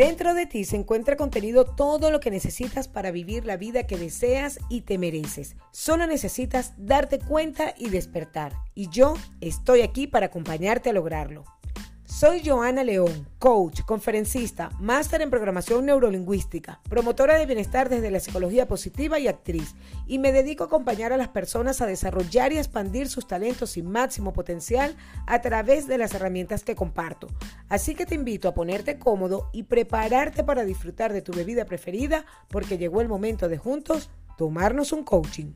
Dentro de ti se encuentra contenido todo lo que necesitas para vivir la vida que deseas y te mereces. Solo necesitas darte cuenta y despertar. Y yo estoy aquí para acompañarte a lograrlo. Soy Joana León, coach, conferencista, máster en programación neurolingüística, promotora de bienestar desde la psicología positiva y actriz, y me dedico a acompañar a las personas a desarrollar y expandir sus talentos y máximo potencial a través de las herramientas que comparto. Así que te invito a ponerte cómodo y prepararte para disfrutar de tu bebida preferida porque llegó el momento de juntos tomarnos un coaching.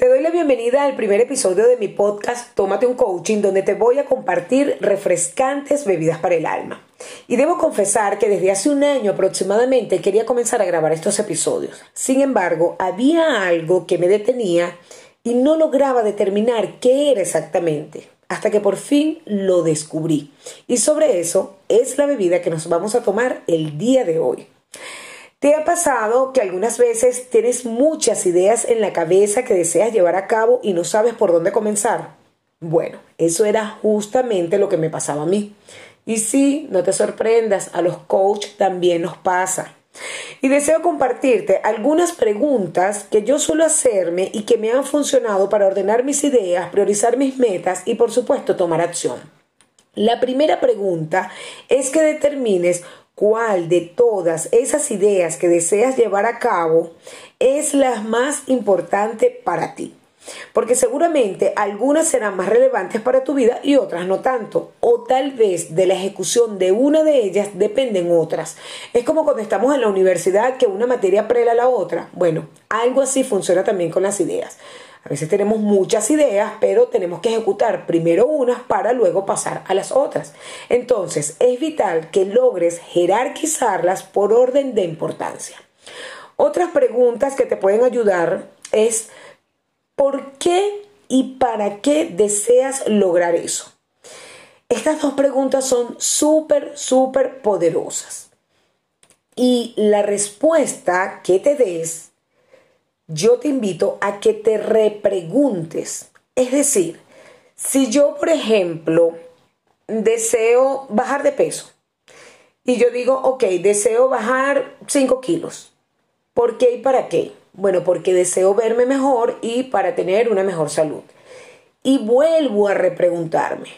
Te doy la bienvenida al primer episodio de mi podcast Tómate un Coaching, donde te voy a compartir refrescantes bebidas para el alma. Y debo confesar que desde hace un año aproximadamente quería comenzar a grabar estos episodios. Sin embargo, había algo que me detenía y no lograba determinar qué era exactamente, hasta que por fin lo descubrí. Y sobre eso es la bebida que nos vamos a tomar el día de hoy. ¿Te ha pasado que algunas veces tienes muchas ideas en la cabeza que deseas llevar a cabo y no sabes por dónde comenzar? Bueno, eso era justamente lo que me pasaba a mí. Y sí, no te sorprendas, a los coaches también nos pasa. Y deseo compartirte algunas preguntas que yo suelo hacerme y que me han funcionado para ordenar mis ideas, priorizar mis metas y por supuesto tomar acción. La primera pregunta es que determines cuál de todas esas ideas que deseas llevar a cabo es la más importante para ti. Porque seguramente algunas serán más relevantes para tu vida y otras no tanto. O tal vez de la ejecución de una de ellas dependen otras. Es como cuando estamos en la universidad que una materia prela a la otra. Bueno, algo así funciona también con las ideas. A veces tenemos muchas ideas, pero tenemos que ejecutar primero unas para luego pasar a las otras. Entonces, es vital que logres jerarquizarlas por orden de importancia. Otras preguntas que te pueden ayudar es ¿por qué y para qué deseas lograr eso? Estas dos preguntas son súper, súper poderosas. Y la respuesta que te des yo te invito a que te repreguntes. Es decir, si yo, por ejemplo, deseo bajar de peso y yo digo, ok, deseo bajar 5 kilos, ¿por qué y para qué? Bueno, porque deseo verme mejor y para tener una mejor salud. Y vuelvo a repreguntarme,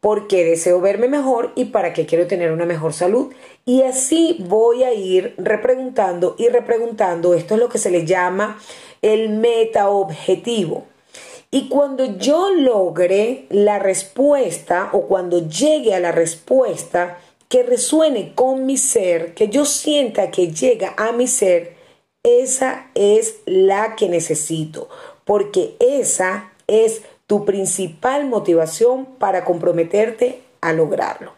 ¿por qué deseo verme mejor y para qué quiero tener una mejor salud? Y así voy a ir repreguntando y repreguntando. Esto es lo que se le llama el meta objetivo. Y cuando yo logre la respuesta o cuando llegue a la respuesta que resuene con mi ser, que yo sienta que llega a mi ser, esa es la que necesito, porque esa es tu principal motivación para comprometerte a lograrlo.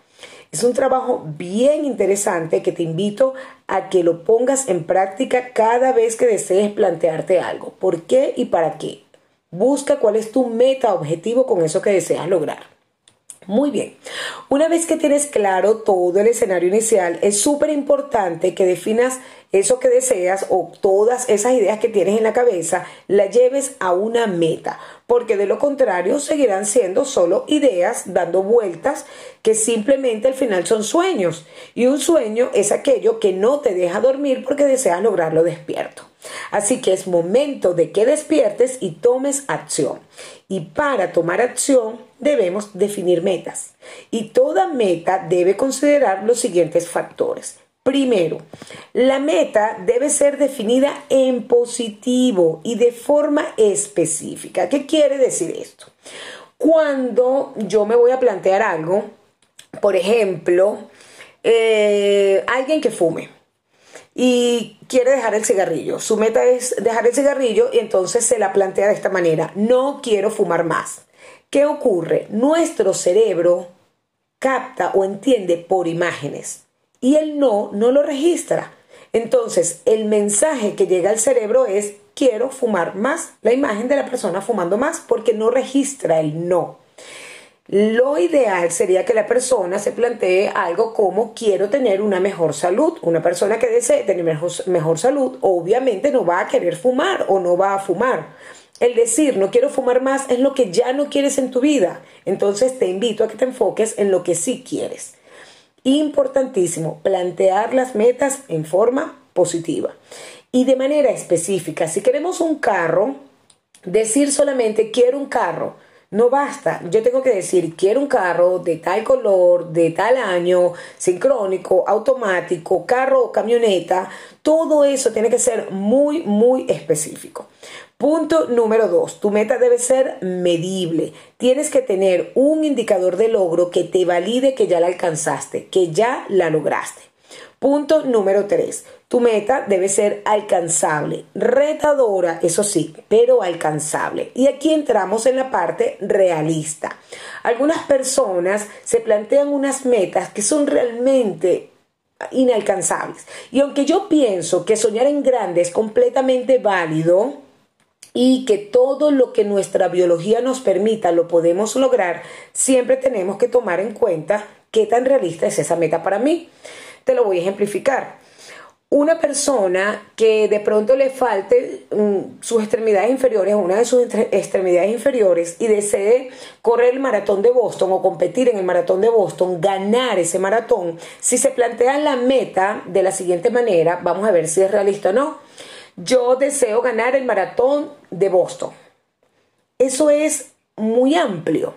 Es un trabajo bien interesante que te invito a que lo pongas en práctica cada vez que desees plantearte algo. ¿Por qué y para qué? Busca cuál es tu meta objetivo con eso que deseas lograr. Muy bien, una vez que tienes claro todo el escenario inicial, es súper importante que definas eso que deseas o todas esas ideas que tienes en la cabeza, la lleves a una meta, porque de lo contrario seguirán siendo solo ideas dando vueltas que simplemente al final son sueños. Y un sueño es aquello que no te deja dormir porque deseas lograrlo despierto. Así que es momento de que despiertes y tomes acción. Y para tomar acción debemos definir metas. Y toda meta debe considerar los siguientes factores. Primero, la meta debe ser definida en positivo y de forma específica. ¿Qué quiere decir esto? Cuando yo me voy a plantear algo, por ejemplo, eh, alguien que fume y quiere dejar el cigarrillo. Su meta es dejar el cigarrillo y entonces se la plantea de esta manera. No quiero fumar más. ¿Qué ocurre? Nuestro cerebro capta o entiende por imágenes y el no no lo registra. Entonces, el mensaje que llega al cerebro es quiero fumar más, la imagen de la persona fumando más porque no registra el no. Lo ideal sería que la persona se plantee algo como quiero tener una mejor salud. Una persona que desee tener mejor, mejor salud obviamente no va a querer fumar o no va a fumar. El decir no quiero fumar más es lo que ya no quieres en tu vida. Entonces te invito a que te enfoques en lo que sí quieres. Importantísimo, plantear las metas en forma positiva y de manera específica. Si queremos un carro, decir solamente quiero un carro no basta, yo tengo que decir, quiero un carro de tal color, de tal año, sincrónico, automático, carro camioneta, todo eso tiene que ser muy, muy específico. Punto número dos, tu meta debe ser medible. Tienes que tener un indicador de logro que te valide que ya la alcanzaste, que ya la lograste. Punto número 3. Tu meta debe ser alcanzable, retadora, eso sí, pero alcanzable. Y aquí entramos en la parte realista. Algunas personas se plantean unas metas que son realmente inalcanzables. Y aunque yo pienso que soñar en grande es completamente válido, y que todo lo que nuestra biología nos permita lo podemos lograr, siempre tenemos que tomar en cuenta qué tan realista es esa meta para mí. Te lo voy a ejemplificar. Una persona que de pronto le falte mm, sus extremidades inferiores, una de sus extremidades inferiores, y desee correr el maratón de Boston o competir en el maratón de Boston, ganar ese maratón, si se plantea la meta de la siguiente manera, vamos a ver si es realista o no. Yo deseo ganar el maratón de Boston. Eso es muy amplio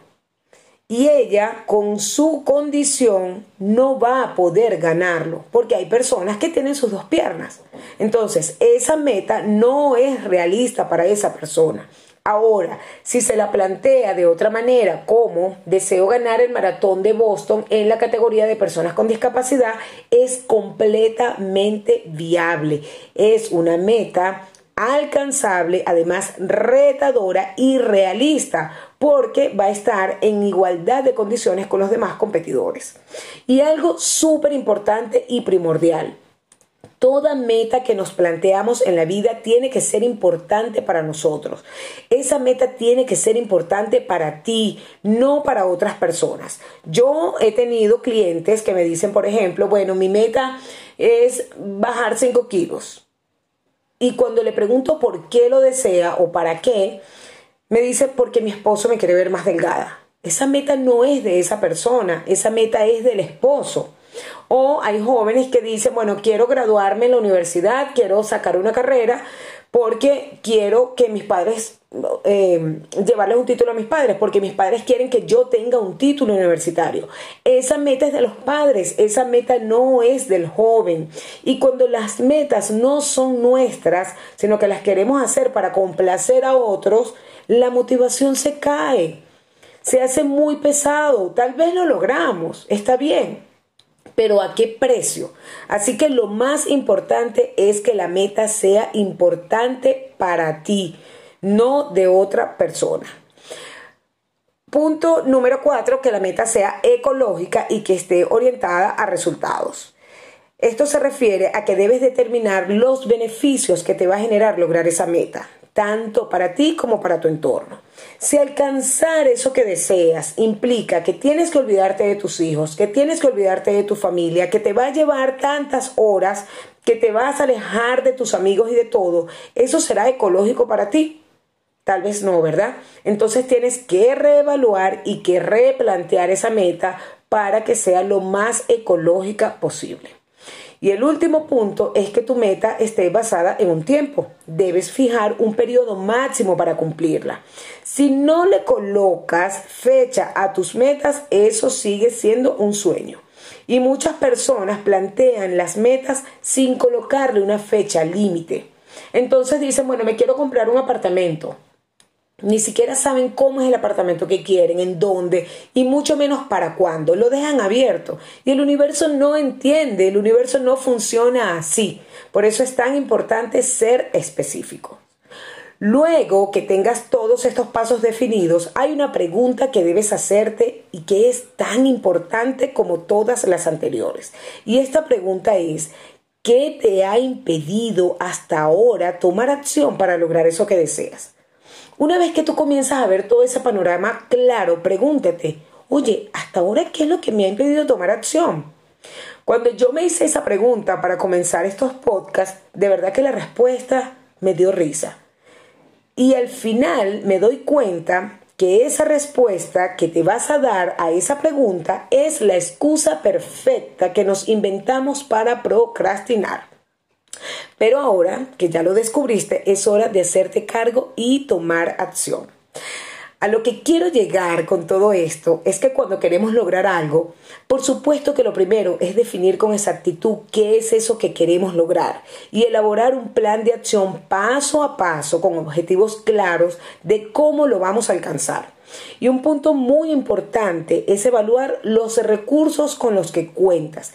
y ella con su condición no va a poder ganarlo, porque hay personas que tienen sus dos piernas. Entonces, esa meta no es realista para esa persona. Ahora, si se la plantea de otra manera, como deseo ganar el maratón de Boston en la categoría de personas con discapacidad, es completamente viable. Es una meta alcanzable, además retadora y realista, porque va a estar en igualdad de condiciones con los demás competidores. Y algo súper importante y primordial. Toda meta que nos planteamos en la vida tiene que ser importante para nosotros. Esa meta tiene que ser importante para ti, no para otras personas. Yo he tenido clientes que me dicen, por ejemplo, bueno, mi meta es bajar 5 kilos y cuando le pregunto por qué lo desea o para qué, me dice porque mi esposo me quiere ver más delgada. Esa meta no es de esa persona, esa meta es del esposo. O hay jóvenes que dicen, bueno, quiero graduarme en la universidad, quiero sacar una carrera porque quiero que mis padres eh, llevarles un título a mis padres, porque mis padres quieren que yo tenga un título universitario. Esa meta es de los padres, esa meta no es del joven. Y cuando las metas no son nuestras, sino que las queremos hacer para complacer a otros, la motivación se cae, se hace muy pesado, tal vez lo logramos, está bien, pero ¿a qué precio? Así que lo más importante es que la meta sea importante para ti no de otra persona. Punto número cuatro, que la meta sea ecológica y que esté orientada a resultados. Esto se refiere a que debes determinar los beneficios que te va a generar lograr esa meta, tanto para ti como para tu entorno. Si alcanzar eso que deseas implica que tienes que olvidarte de tus hijos, que tienes que olvidarte de tu familia, que te va a llevar tantas horas, que te vas a alejar de tus amigos y de todo, ¿eso será ecológico para ti? Tal vez no, ¿verdad? Entonces tienes que reevaluar y que replantear esa meta para que sea lo más ecológica posible. Y el último punto es que tu meta esté basada en un tiempo. Debes fijar un periodo máximo para cumplirla. Si no le colocas fecha a tus metas, eso sigue siendo un sueño. Y muchas personas plantean las metas sin colocarle una fecha límite. Entonces dicen, bueno, me quiero comprar un apartamento. Ni siquiera saben cómo es el apartamento que quieren, en dónde y mucho menos para cuándo. Lo dejan abierto. Y el universo no entiende, el universo no funciona así. Por eso es tan importante ser específico. Luego que tengas todos estos pasos definidos, hay una pregunta que debes hacerte y que es tan importante como todas las anteriores. Y esta pregunta es, ¿qué te ha impedido hasta ahora tomar acción para lograr eso que deseas? Una vez que tú comienzas a ver todo ese panorama claro, pregúntate, oye, hasta ahora, ¿qué es lo que me ha impedido tomar acción? Cuando yo me hice esa pregunta para comenzar estos podcasts, de verdad que la respuesta me dio risa. Y al final me doy cuenta que esa respuesta que te vas a dar a esa pregunta es la excusa perfecta que nos inventamos para procrastinar. Pero ahora que ya lo descubriste, es hora de hacerte cargo y tomar acción. A lo que quiero llegar con todo esto es que cuando queremos lograr algo, por supuesto que lo primero es definir con exactitud qué es eso que queremos lograr y elaborar un plan de acción paso a paso con objetivos claros de cómo lo vamos a alcanzar. Y un punto muy importante es evaluar los recursos con los que cuentas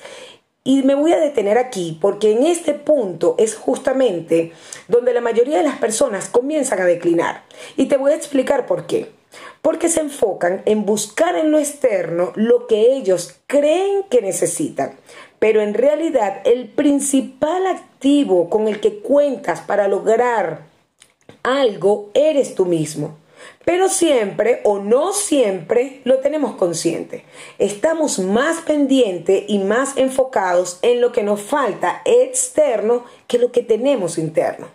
y me voy a detener aquí porque en este punto es justamente donde la mayoría de las personas comienzan a declinar. Y te voy a explicar por qué. Porque se enfocan en buscar en lo externo lo que ellos creen que necesitan. Pero en realidad el principal activo con el que cuentas para lograr algo eres tú mismo. Pero siempre o no siempre lo tenemos consciente. Estamos más pendientes y más enfocados en lo que nos falta externo que lo que tenemos interno.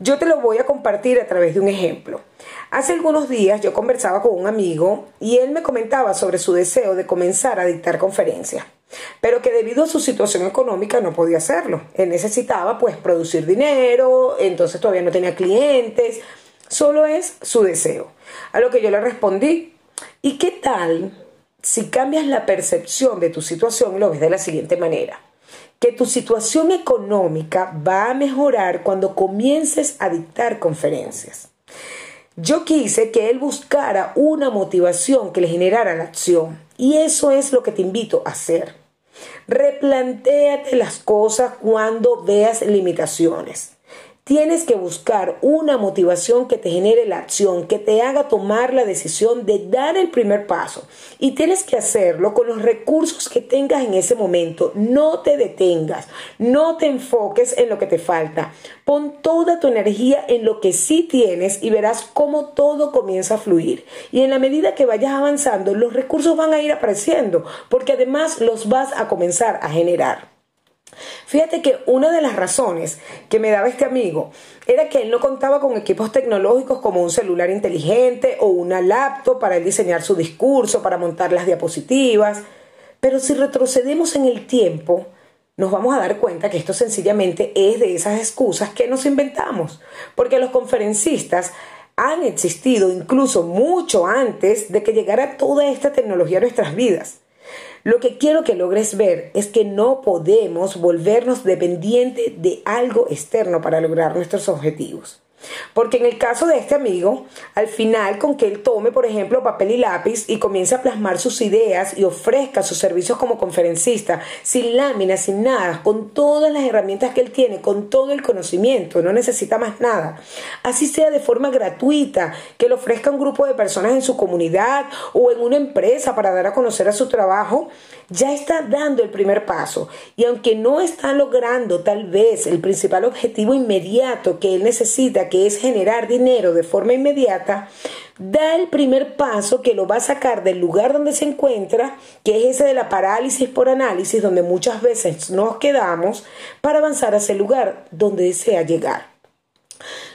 Yo te lo voy a compartir a través de un ejemplo. Hace algunos días yo conversaba con un amigo y él me comentaba sobre su deseo de comenzar a dictar conferencias, pero que debido a su situación económica no podía hacerlo. Él necesitaba pues producir dinero, entonces todavía no tenía clientes, Solo es su deseo. A lo que yo le respondí, ¿y qué tal si cambias la percepción de tu situación lo ves de la siguiente manera? Que tu situación económica va a mejorar cuando comiences a dictar conferencias. Yo quise que él buscara una motivación que le generara la acción y eso es lo que te invito a hacer. Replantéate las cosas cuando veas limitaciones. Tienes que buscar una motivación que te genere la acción, que te haga tomar la decisión de dar el primer paso. Y tienes que hacerlo con los recursos que tengas en ese momento. No te detengas, no te enfoques en lo que te falta. Pon toda tu energía en lo que sí tienes y verás cómo todo comienza a fluir. Y en la medida que vayas avanzando, los recursos van a ir apareciendo, porque además los vas a comenzar a generar. Fíjate que una de las razones que me daba este amigo era que él no contaba con equipos tecnológicos como un celular inteligente o una laptop para diseñar su discurso, para montar las diapositivas. Pero si retrocedemos en el tiempo, nos vamos a dar cuenta que esto sencillamente es de esas excusas que nos inventamos, porque los conferencistas han existido incluso mucho antes de que llegara toda esta tecnología a nuestras vidas. Lo que quiero que logres ver es que no podemos volvernos dependientes de algo externo para lograr nuestros objetivos. Porque en el caso de este amigo, al final con que él tome, por ejemplo, papel y lápiz y comience a plasmar sus ideas y ofrezca sus servicios como conferencista, sin láminas, sin nada, con todas las herramientas que él tiene, con todo el conocimiento, no necesita más nada. Así sea de forma gratuita, que lo ofrezca un grupo de personas en su comunidad o en una empresa para dar a conocer a su trabajo, ya está dando el primer paso. Y aunque no está logrando tal vez el principal objetivo inmediato que él necesita, que es generar dinero de forma inmediata, da el primer paso que lo va a sacar del lugar donde se encuentra, que es ese de la parálisis por análisis, donde muchas veces nos quedamos, para avanzar hacia el lugar donde desea llegar.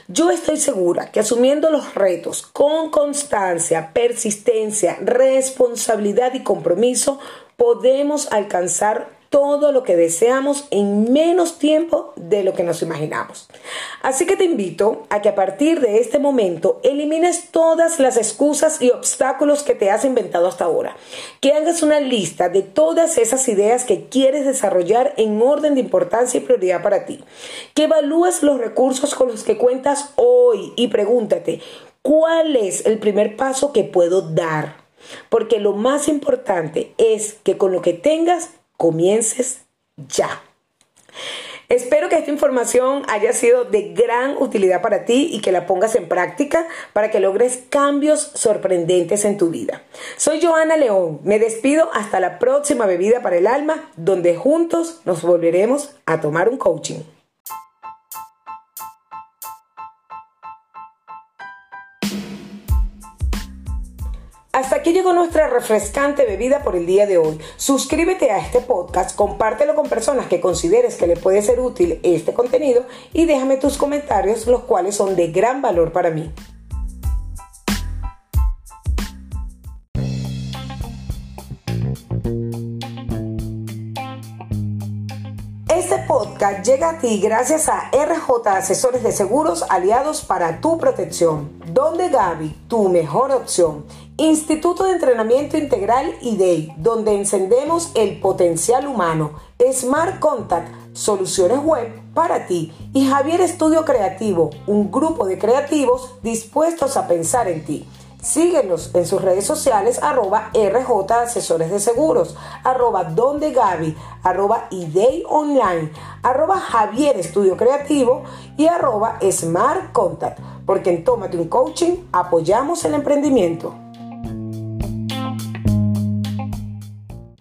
Yo estoy segura que asumiendo los retos con constancia, persistencia, responsabilidad y compromiso, podemos alcanzar todo lo que deseamos en menos tiempo de lo que nos imaginamos. Así que te invito a que a partir de este momento elimines todas las excusas y obstáculos que te has inventado hasta ahora. Que hagas una lista de todas esas ideas que quieres desarrollar en orden de importancia y prioridad para ti. Que evalúes los recursos con los que cuentas hoy y pregúntate, ¿cuál es el primer paso que puedo dar? Porque lo más importante es que con lo que tengas comiences ya. Espero que esta información haya sido de gran utilidad para ti y que la pongas en práctica para que logres cambios sorprendentes en tu vida. Soy Joana León, me despido hasta la próxima bebida para el alma, donde juntos nos volveremos a tomar un coaching. Hasta aquí llegó nuestra refrescante bebida por el día de hoy. Suscríbete a este podcast, compártelo con personas que consideres que le puede ser útil este contenido y déjame tus comentarios, los cuales son de gran valor para mí. Este podcast llega a ti gracias a RJ Asesores de Seguros Aliados para tu protección. Donde Gaby, tu mejor opción. Instituto de Entrenamiento Integral IDEI, donde encendemos el potencial humano. Smart Contact, soluciones web para ti. Y Javier Estudio Creativo, un grupo de creativos dispuestos a pensar en ti. Síguenos en sus redes sociales arroba RJ Asesores de Seguros, arroba Donde Gaby, arroba IDEI Online, arroba Javier Estudio Creativo y arroba Smart Contact, porque en Tómate un Coaching apoyamos el emprendimiento.